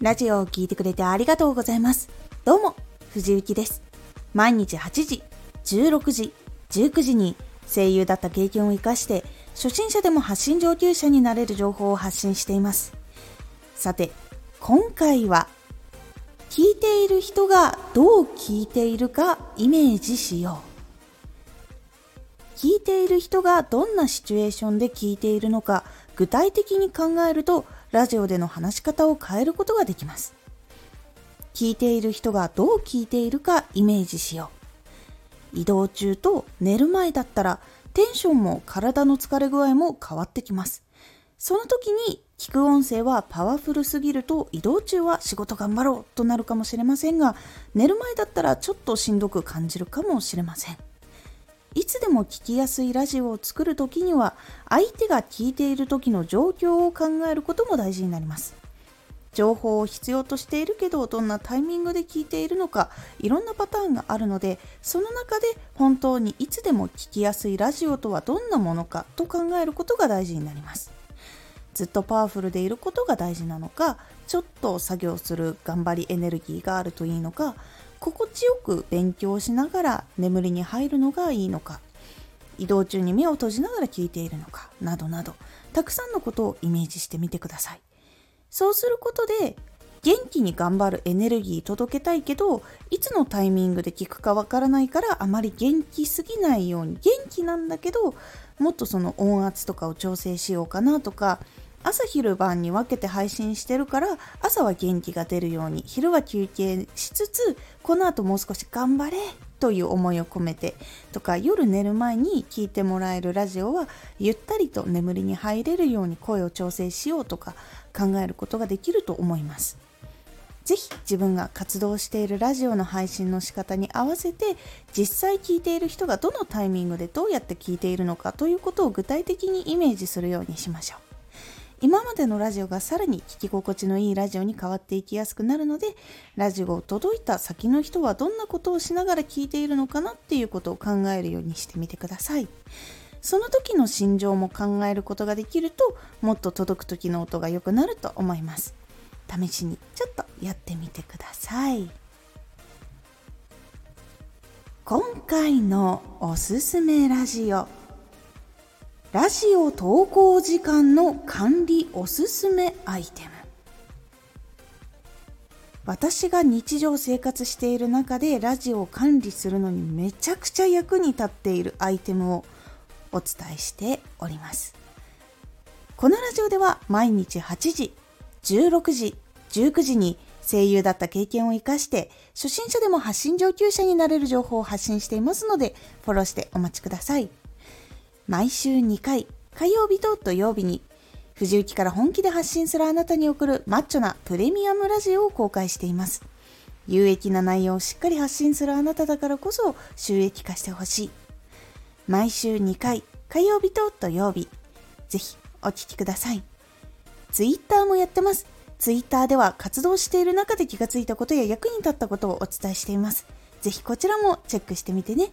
ラジオを聴いてくれてありがとうございます。どうも、藤幸です。毎日8時、16時、19時に声優だった経験を活かして、初心者でも発信上級者になれる情報を発信しています。さて、今回は、聞いている人がどう聞いているかイメージしよう。聞いている人がどんなシチュエーションで聞いているのか具体的に考えるとラジオでの話し方を変えることができます。聞いている人がどう聞いているかイメージしよう。移動中と寝る前だったらテンションも体の疲れ具合も変わってきます。その時に聞く音声はパワフルすぎると移動中は仕事頑張ろうとなるかもしれませんが寝る前だったらちょっとしんどく感じるかもしれません。いつでも聞きやすいラジオを作る時には相手が聞いている時の状況を考えることも大事になります。情報を必要としているけどどんなタイミングで聞いているのかいろんなパターンがあるのでその中で本当にいつでも聞きやすいラジオとはどんなものかと考えることが大事になります。ずっとパワフルでいることが大事なのかちょっと作業する頑張りエネルギーがあるといいのか心地よく勉強しながら眠りに入るのがいいのか移動中に目を閉じながら聞いているのかなどなどたくさんのことをイメージしてみてください。そうすることで元気に頑張るエネルギー届けたいけどいつのタイミングで聞くかわからないからあまり元気すぎないように元気なんだけどもっとその音圧とかを調整しようかなとか朝昼晩に分けて配信してるから朝は元気が出るように昼は休憩しつつこの後もう少し頑張れという思いを込めてとか夜寝る前に聞いてもらえるラジオはゆったりと眠りに入れるように声を調整しようとか考えることができると思います。ぜひ自分が活動しているラジオの配信の仕方に合わせて実際聞いている人がどのタイミングでどうやって聞いているのかということを具体的にイメージするようにしましょう。今までのラジオがさらに聞き心地のいいラジオに変わっていきやすくなるのでラジオを届いた先の人はどんなことをしながら聞いているのかなっていうことを考えるようにしてみてください。その時の心情も考えることができるともっと届く時の音が良くなると思います。試しにちょっとやってみてください。今回のおすすめラジオ。ラジオ投稿時間の管理おすすめアイテム。私が日常生活している中でラジオを管理するのにめちゃくちゃ役に立っているアイテムをお伝えしております。このラジオでは毎日8時16時19時に声優だった経験を生かして初心者でも発信上級者になれる情報を発信していますのでフォローしてお待ちください。毎週2回、火曜日と土曜日に、藤雪から本気で発信するあなたに送るマッチョなプレミアムラジオを公開しています。有益な内容をしっかり発信するあなただからこそ収益化してほしい。毎週2回、火曜日と土曜日。ぜひお聴きください。ツイッターもやってます。ツイッターでは活動している中で気がついたことや役に立ったことをお伝えしています。ぜひこちらもチェックしてみてね。